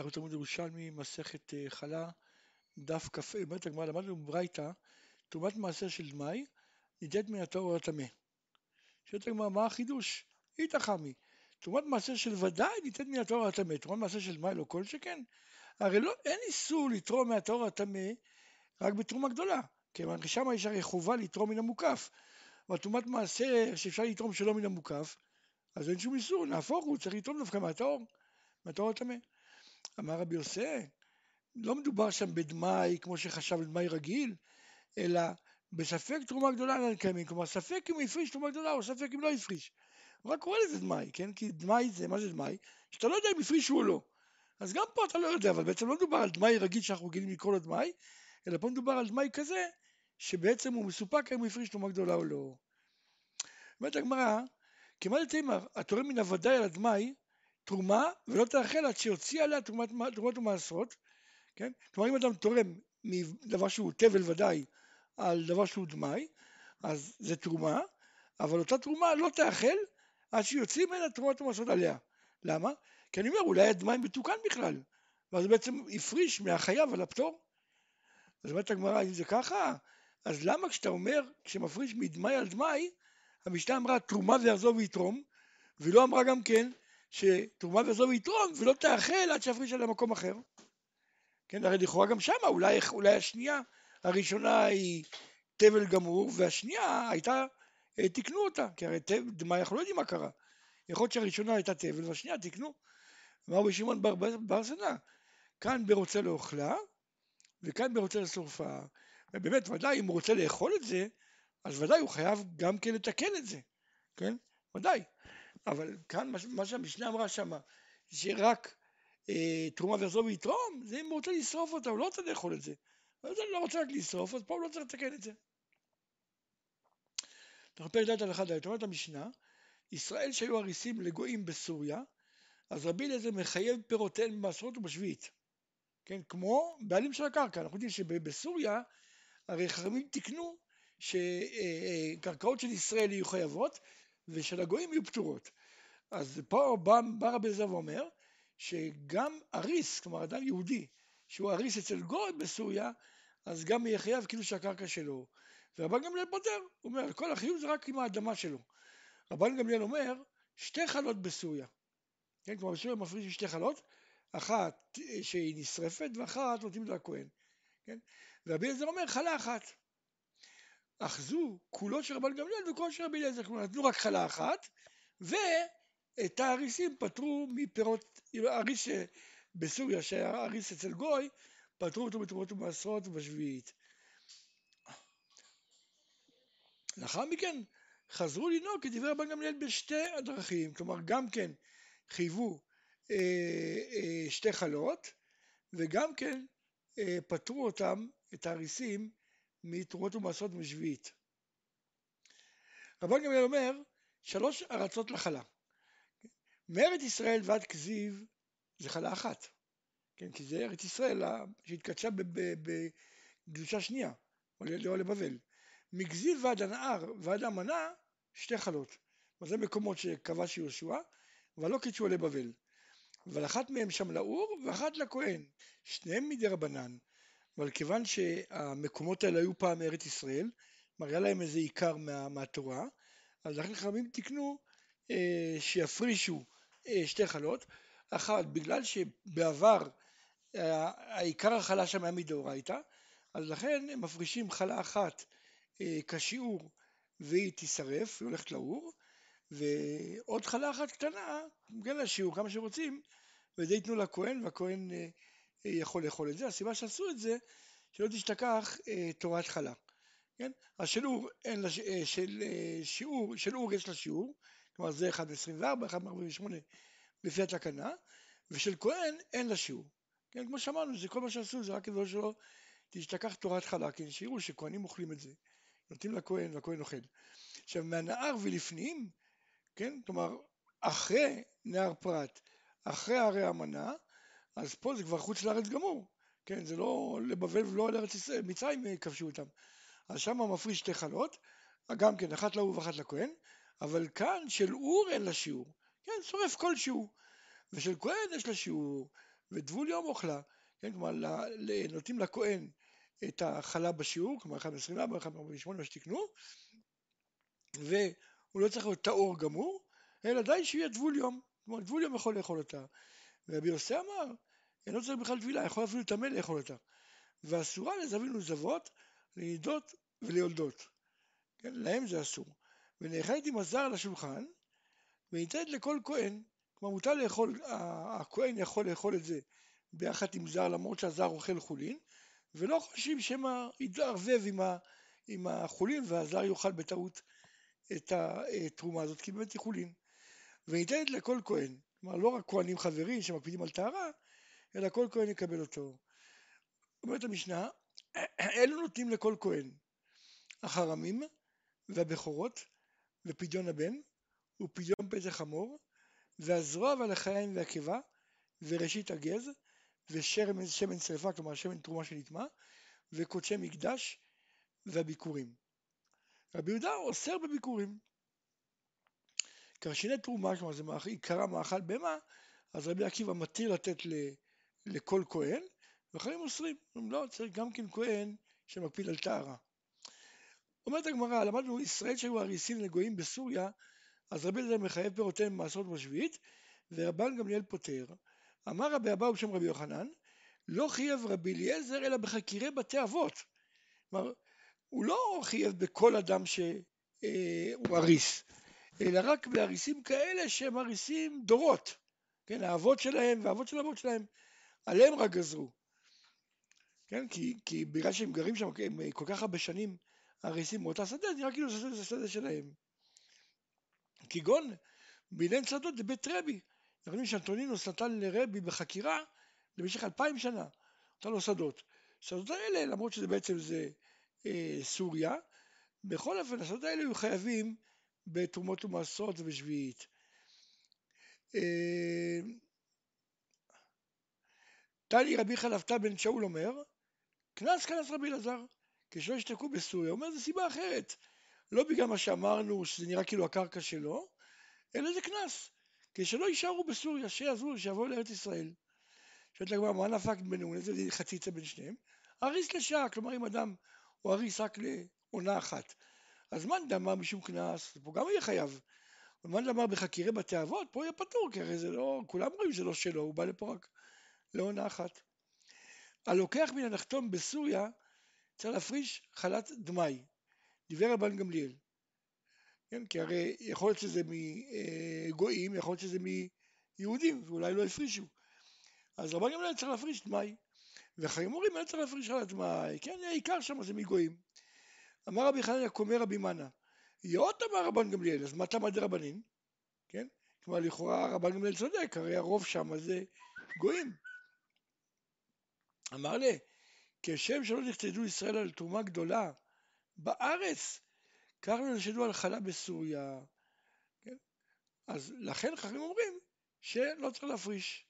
אנחנו תלמוד ירושלמי, מסכת אה, חלה, דף כ"ה, אומרת הגמרא, למדנו בברייתא, תרומת מעשר של דמאי, ניתנת מן הטהור לטמא. שואלת הגמרא, מה החידוש? איתא חמי, תרומת מעשר של ודאי ניתנת מן הטהור לטמא, תרומת מעשר של דמאי לא כל שכן. הרי לא, אין איסור לתרום מהטהור לטמא רק בתרומה גדולה, כיוון ששם יש הרי חובה לתרום מן המוקף. אבל תרומת מעשר שאפשר לתרום שלא מן המוקף, אז אין שום איסור, נהפוך הוא, צריך לתרום דווקא מהטהור, מהטהור לטמא. אמר רבי יוסף, לא מדובר שם בדמאי כמו שחשב בדמאי רגיל, אלא בספק תרומה גדולה לא קיימים, כלומר ספק אם הוא הפריש תרומה גדולה או ספק אם לא הפריש. הוא רק קורא לזה דמאי, כן? כי דמאי זה, מה זה דמאי? שאתה לא יודע אם הפרישו או לא. אז גם פה אתה לא יודע, אבל בעצם לא מדובר על דמאי רגיל שאנחנו רגילים לקרוא לו דמאי, אלא פה מדובר על דמאי כזה, שבעצם הוא מסופק אם הוא הפריש תרומה גדולה או לא. אומרת הגמרא, כמעט תימר, התורם מן הוודאי על הדמאי, תרומה ולא תאכל עד שיוציא עליה תרומת, תרומות ומעשרות, כן? כלומר אם אדם תורם מדבר שהוא תבל ודאי על דבר שהוא דמאי, אז זה תרומה, אבל אותה תרומה לא תאכל עד שיוציא ממנה תרומות ומעשרות עליה. למה? כי אני אומר, אולי הדמאי מתוקן בכלל, ואז בעצם הפריש מהחייב על הפטור. אז אומרת הגמרא, אם זה ככה, אז למה כשאתה אומר, כשמפריש מדמאי על דמאי, המשנה אמרה תרומה ויחזור ויתרום, והיא לא אמרה גם כן שתרומה וזו יתרום ולא תאכל עד שיפריש עליה מקום אחר. כן, הרי לכאורה גם שמה, אולי, אולי השנייה, הראשונה היא תבל גמור, והשנייה הייתה, אה, תיקנו אותה, כי הרי תבל, מה, אנחנו לא יודעים מה קרה. יכול להיות שהראשונה הייתה תבל והשנייה תיקנו. אמר רבי שמעון בר, בר סנה, כאן ברוצה לאוכלה, וכאן ברוצה לשורפה. ובאמת, ודאי, אם הוא רוצה לאכול את זה, אז ודאי הוא חייב גם כן לתקן את זה, כן? ודאי. אבל כאן מה שהמשנה אמרה שמה, שרק אה, תרומה ויחזור ויתרום, זה אם הוא רוצה לשרוף אותה, הוא לא רוצה לאכול את זה. אז אני לא רוצה רק לשרוף, אז פה הוא לא צריך לתקן את זה. אנחנו פרק ד' הלכה ד', אומרת המשנה, ישראל שהיו אריסים לגויים בסוריה, אז רבי אליעזר מחייב פירותיהם במעשרות ובשביעית. כן, כמו בעלים של הקרקע. אנחנו יודעים שבסוריה, הרי חכמים תיקנו שקרקעות של ישראל יהיו חייבות, ושל הגויים יהיו פטורות. אז פה בא, בא רבי אליעזר ואומר שגם אריס, כלומר אדם יהודי, שהוא אריס אצל גוי בסוריה, אז גם יהיה חייב כאילו שהקרקע שלו. ורבן גמליאל פותר, הוא אומר, כל החיוב זה רק עם האדמה שלו. רבן גמליאל אומר, שתי חלות בסוריה. כן, כלומר בסוריה מפרישים שתי חלות, אחת שהיא נשרפת ואחת נותנים לכהן. כן? ורבי אליעזר אומר, חלה אחת. אחזו כולו של רבן גמליאל וכולו של רבי אליעזר, כלומר נתנו רק חלה אחת, ואת האריסים פטרו מפירות, אריס בסוריה שהיה אריס אצל גוי, פטרו אותו בתרומות ומעשרות ובשביעית. לאחר מכן חזרו לנהוג כדברי רבן גמליאל בשתי הדרכים, כלומר גם כן חייבו אה, אה, שתי חלות וגם כן אה, פטרו אותם, את האריסים, מתרומות ומעשרות משביעית. רבן גמליאל אומר, שלוש ארצות לחלה. מארץ ישראל ועד כזיב זה חלה אחת. כן, כי זה ארץ ישראל שהתקדשה בקדושה שנייה, או לבבל. מכזיב ועד הנהר ועד המנה, שתי חלות. וזה מקומות שכבש יהושע, אבל לא קידשו עלי בבל. אבל אחת מהם שם לאור ואחת לכהן, שניהם מדי רבנן. אבל כיוון שהמקומות האלה היו פעם ארץ ישראל, מראה להם איזה עיקר מה, מהתורה, אז לכן חכמים תיקנו אה, שיפרישו שתי חלות, אחת בגלל שבעבר אה, העיקר החלה שם היה מדאורייתא, אז לכן הם מפרישים חלה אחת אה, כשיעור והיא תישרף, היא הולכת לאור, ועוד חלה אחת קטנה, כן לשיעור, כמה שרוצים, וזה ייתנו לכהן, והכהן אה, יכול לאכול את זה. הסיבה שעשו את זה, שלא תשתכח אה, תורת חלה. כן? אז של אור, אין לה, אה, של אה, שיעור, של אור יש לה שיעור, כלומר זה 1 מ-24, 1 מ-48 לפי התקנה, ושל כהן אין לה שיעור. כן? כמו שאמרנו, זה כל מה שעשו, זה רק כדי שלא תשתכח תורת חלה, כן? שיראו שכהנים אוכלים את זה. נותנים לכהן והכהן אוכל. עכשיו מהנהר ולפנים, כן? כלומר אחרי נהר פרת, אחרי הרי המנה, אז פה זה כבר חוץ לארץ גמור, כן, זה לא לבבל ולא לארץ ישראל, מצרים אה, כבשו אותם. אז שם מפריש שתי חלות, גם כן, אחת לאור ואחת לכהן, אבל כאן של אור אין לה שיעור, כן, שורף כל שיעור, ושל כהן יש לה שיעור, ודבול יום אוכלה, כן, כלומר נותנים לכהן את החלה בשיעור, כלומר 1.24, 1.48, מה שתקנו, והוא לא צריך להיות טהור גמור, אלא די שיהיה דבול יום, כלומר דבול יום יכול לאכול אותה. ורבי יוסי אמר, אין לא צריך בכלל טבילה, יכול אפילו טמא לאכול אותה. ואסורה לזווין וזבות, לנידות וליולדות. כן, להם זה אסור. ונאכלת עם הזר על השולחן, וניתנת לכל כהן. כלומר, מותר לאכול, הכהן יכול לאכול את זה ביחד עם זר, למרות שהזר אוכל חולין, ולא חושבים שמא יתערבב עם, עם החולין והזר יאכל בטעות את התרומה הזאת, כי באמת היא חולין. וניתנת לכל כהן, כלומר לא רק כהנים חברים שמקפידים על טהרה, אלא כל כהן יקבל אותו. אומרת המשנה, אלו נותנים לכל כהן, החרמים והבכורות ופדיון הבן ופדיון פתח חמור והזרוע והלחיים והקיבה וראשית הגז ושמן שרפה, כלומר שמן תרומה שנטמע וקודשי מקדש והביקורים. רבי יהודה אוסר בביקורים. קרשיני תרומה, כלומר זה עיקרה מאכל בהמה, אז רבי עקיבא מתיר לתת לכל כהן, ואחרים אוסרים, לא, צריך גם כן כהן שמקפיד על טהרה. אומרת הגמרא, למדנו ישראל שהיו אריסים לגויים בסוריה, אז רבי אליעזר מחייב פירותיהם במעשרות בשביעית, ורבן גמליאל פוטר. אמר רבי אבאו בשם רבי יוחנן, לא חייב רבי אליעזר אלא בחקירי בתי אבות. כלומר, הוא לא חייב בכל אדם שהוא אה, אריס, אלא רק באריסים כאלה שהם אריסים דורות. כן, האבות שלהם והאבות של האבות שלהם, עליהם רק גזרו. כן, כי, כי בגלל שהם גרים שם הם כל כך הרבה שנים אריסים מאותה שדה, נראה כאילו זה השדה שלהם. כגון בילן שדות זה בית רבי. יודעים שאנטונינוס נתן לרבי בחקירה למשך אלפיים שנה, נתן לו שדות. השדות האלה, למרות שזה בעצם זה אה, סוריה, בכל אופן השדות האלה היו חייבים בתרומות ומעשרות ובשביעית. אה, תני רבי חלפתא בן שאול אומר, קנס קנס רבי אלעזר, כשלא ישתקעו בסוריה, הוא אומר זו סיבה אחרת, לא בגלל מה שאמרנו שזה נראה כאילו הקרקע שלו, אלא זה קנס, כשלא יישארו בסוריה, שיעזבו, שיבואו לארץ ישראל. שואלת לגמרי, מה נפק בינינו, איזה חציצה בין שניהם? אריס לשעה, כלומר אם אדם הוא אריס רק לעונה אחת, אז מאן דאמר משום קנס, פה גם יהיה חייב. ומאן דאמר בחקירי בתי אבות, פה יהיה פטור, כי הרי זה לא, כולם רואים שזה לא שלו, הוא בא לפה רק לעונה אחת. הלוקח מן הנחתום בסוריה צריך להפריש חלת דמאי, דיבר רבן גמליאל. כן, כי הרי יכול להיות שזה מגויים, יכול להיות שזה מיהודים, ואולי לא הפרישו. אז רבן גמליאל צריך להפריש דמאי. ואחרים אומרים, אין צריך להפריש חלת דמאי, כן, העיקר שם זה מגויים. אמר רבי חנניה קומר רבי מנה, יאות אמר רבן גמליאל, אז מה תמד רבנין? כן? כלומר לכאורה רבן גמליאל צודק, הרי הרוב שם זה גויים. אמר לי, כשם שלא נכתדו ישראל על תרומה גדולה בארץ, כך לא נשדו על חלה בסוריה. כן? אז לכן חכמים אומרים שלא צריך להפריש.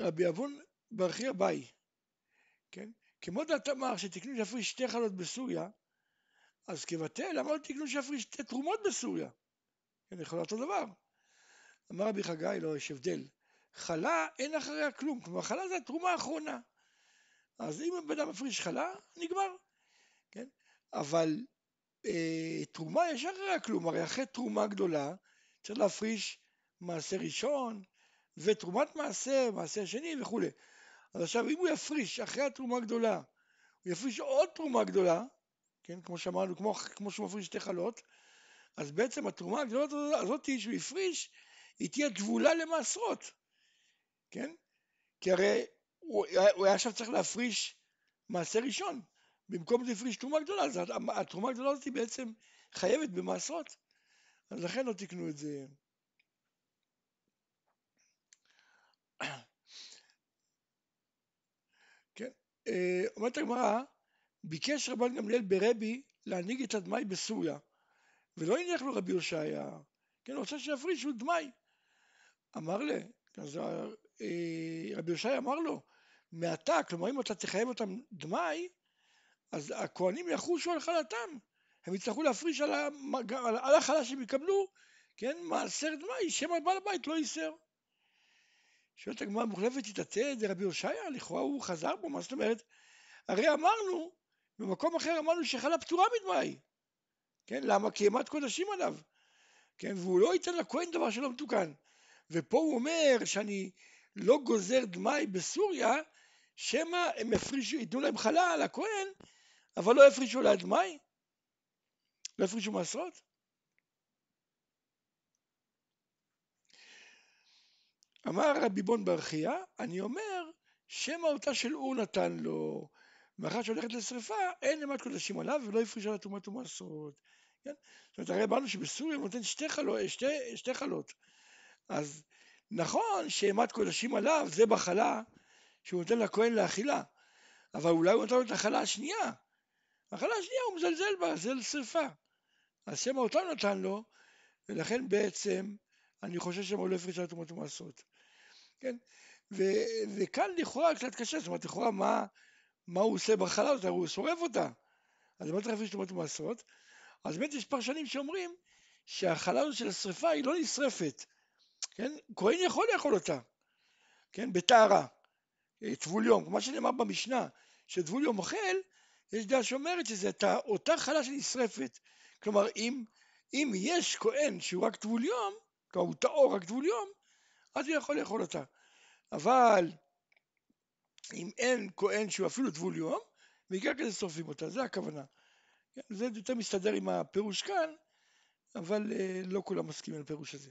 רבי אבון ברכי אביי, כן? כמו דעת אמר שתקנו שיפריש שתי חלות בסוריה, אז כבטל, למה לא תקנו שיפריש שתי תרומות בסוריה? כן, יכול להיות אותו דבר. אמר רבי חגי, לא, יש הבדל. חלה אין אחריה כלום, כלומר חלה זה התרומה האחרונה. אז אם הבן אדם מפריש חלה, נגמר. כן? אבל אה, תרומה יש אחריה כלום, הרי אחרי תרומה גדולה צריך להפריש מעשר ראשון ותרומת מעשר, מעשר שני וכולי. אז עכשיו אם הוא יפריש אחרי התרומה הגדולה, הוא יפריש עוד תרומה גדולה, כן, כמו שאמרנו, כמו, כמו שהוא מפריש שתי חלות, אז בעצם התרומה הגדולה הזאת שהוא הפריש, היא תהיה גבולה למעשרות. כן? כי הרי הוא, הוא היה עכשיו צריך להפריש מעשה ראשון, במקום זה הפריש תרומה גדולה, אז התרומה הגדולה הזאת היא בעצם חייבת במעשרות, אז לכן לא תקנו את זה. כן, אה, אומרת הגמרא, ביקש רבן גמליאל ברבי להנהיג את הדמאי בסוריה, ולא הניח לו רבי הושעיה, כן, הוא רוצה שיפרישו דמאי. אמר לה, אז רבי יושעיה אמר לו, מעתה, כלומר אם אתה תחייב אותם דמאי, אז הכהנים יחושו על חלתם, הם יצטרכו להפריש על, המג... על החלה שהם יקבלו, כן, מעשר דמאי, שמא בעל הבית לא ייסר. שואלת הגמרא מוחלפת תתעתד, רבי הושעיה, לכאורה הוא חזר בו, מה זאת אומרת? הרי אמרנו, במקום אחר אמרנו שחלה פטורה מדמאי. כן, למה? כי אימת קודשים עליו. כן, והוא לא ייתן לכהן דבר שלא מתוקן. ופה הוא אומר שאני לא גוזר דמאי בסוריה, שמא הם יפרישו, ייתנו להם חלה על הכהן, אבל לא יפרישו לה דמאי? לא יפרישו מעשרות? אמר רבי בון ברכיה, אני אומר, שמא אותה של אור נתן לו, מאחר שהולכת לשרפה, אין למד קודשים עליו ולא הפריש על התרומת ומעשרות. כן? זאת אומרת, הרי אמרנו שבסוריה הוא נותן שתי, חלו, שתי, שתי חלות. אז נכון שאימת קודשים עליו זה בחלה שהוא נותן לכהן לאכילה, אבל אולי הוא נותן לו את החלה השנייה. החלה השנייה הוא מזלזל בה, זה לשרפה. אז שמא אותה נתן לו, ולכן בעצם אני חושב שהם הפריש על התרומות ומעשרות. כן? ו- וכאן לכאורה קצת קשה, זאת אומרת לכאורה מה, מה הוא עושה בחלה הזאת, הוא שורף אותה. אז למה צריך להפריש תרומות ומעשרות? אז באמת יש פרשנים שאומרים שהחלה הזאת של השרפה היא לא נשרפת, כן? כהן יכול לאכול אותה, כן? בטהרה, טבול יום, כמו שנאמר במשנה, שטבול יום אוכל, יש דעה שאומרת שזה אותה חלה שנשרפת. כלומר, אם, אם יש כהן שהוא רק טבול יום, כלומר הוא טהור רק טבול יום, אז הוא יכול לאכול אותה. אבל אם אין כהן שהוא אפילו טבול יום, בעיקר כזה שורפים אותה, זה הכוונה. כן, זה יותר מסתדר עם הפירוש כאן, אבל אה, לא כולם מסכימים לפירוש הזה.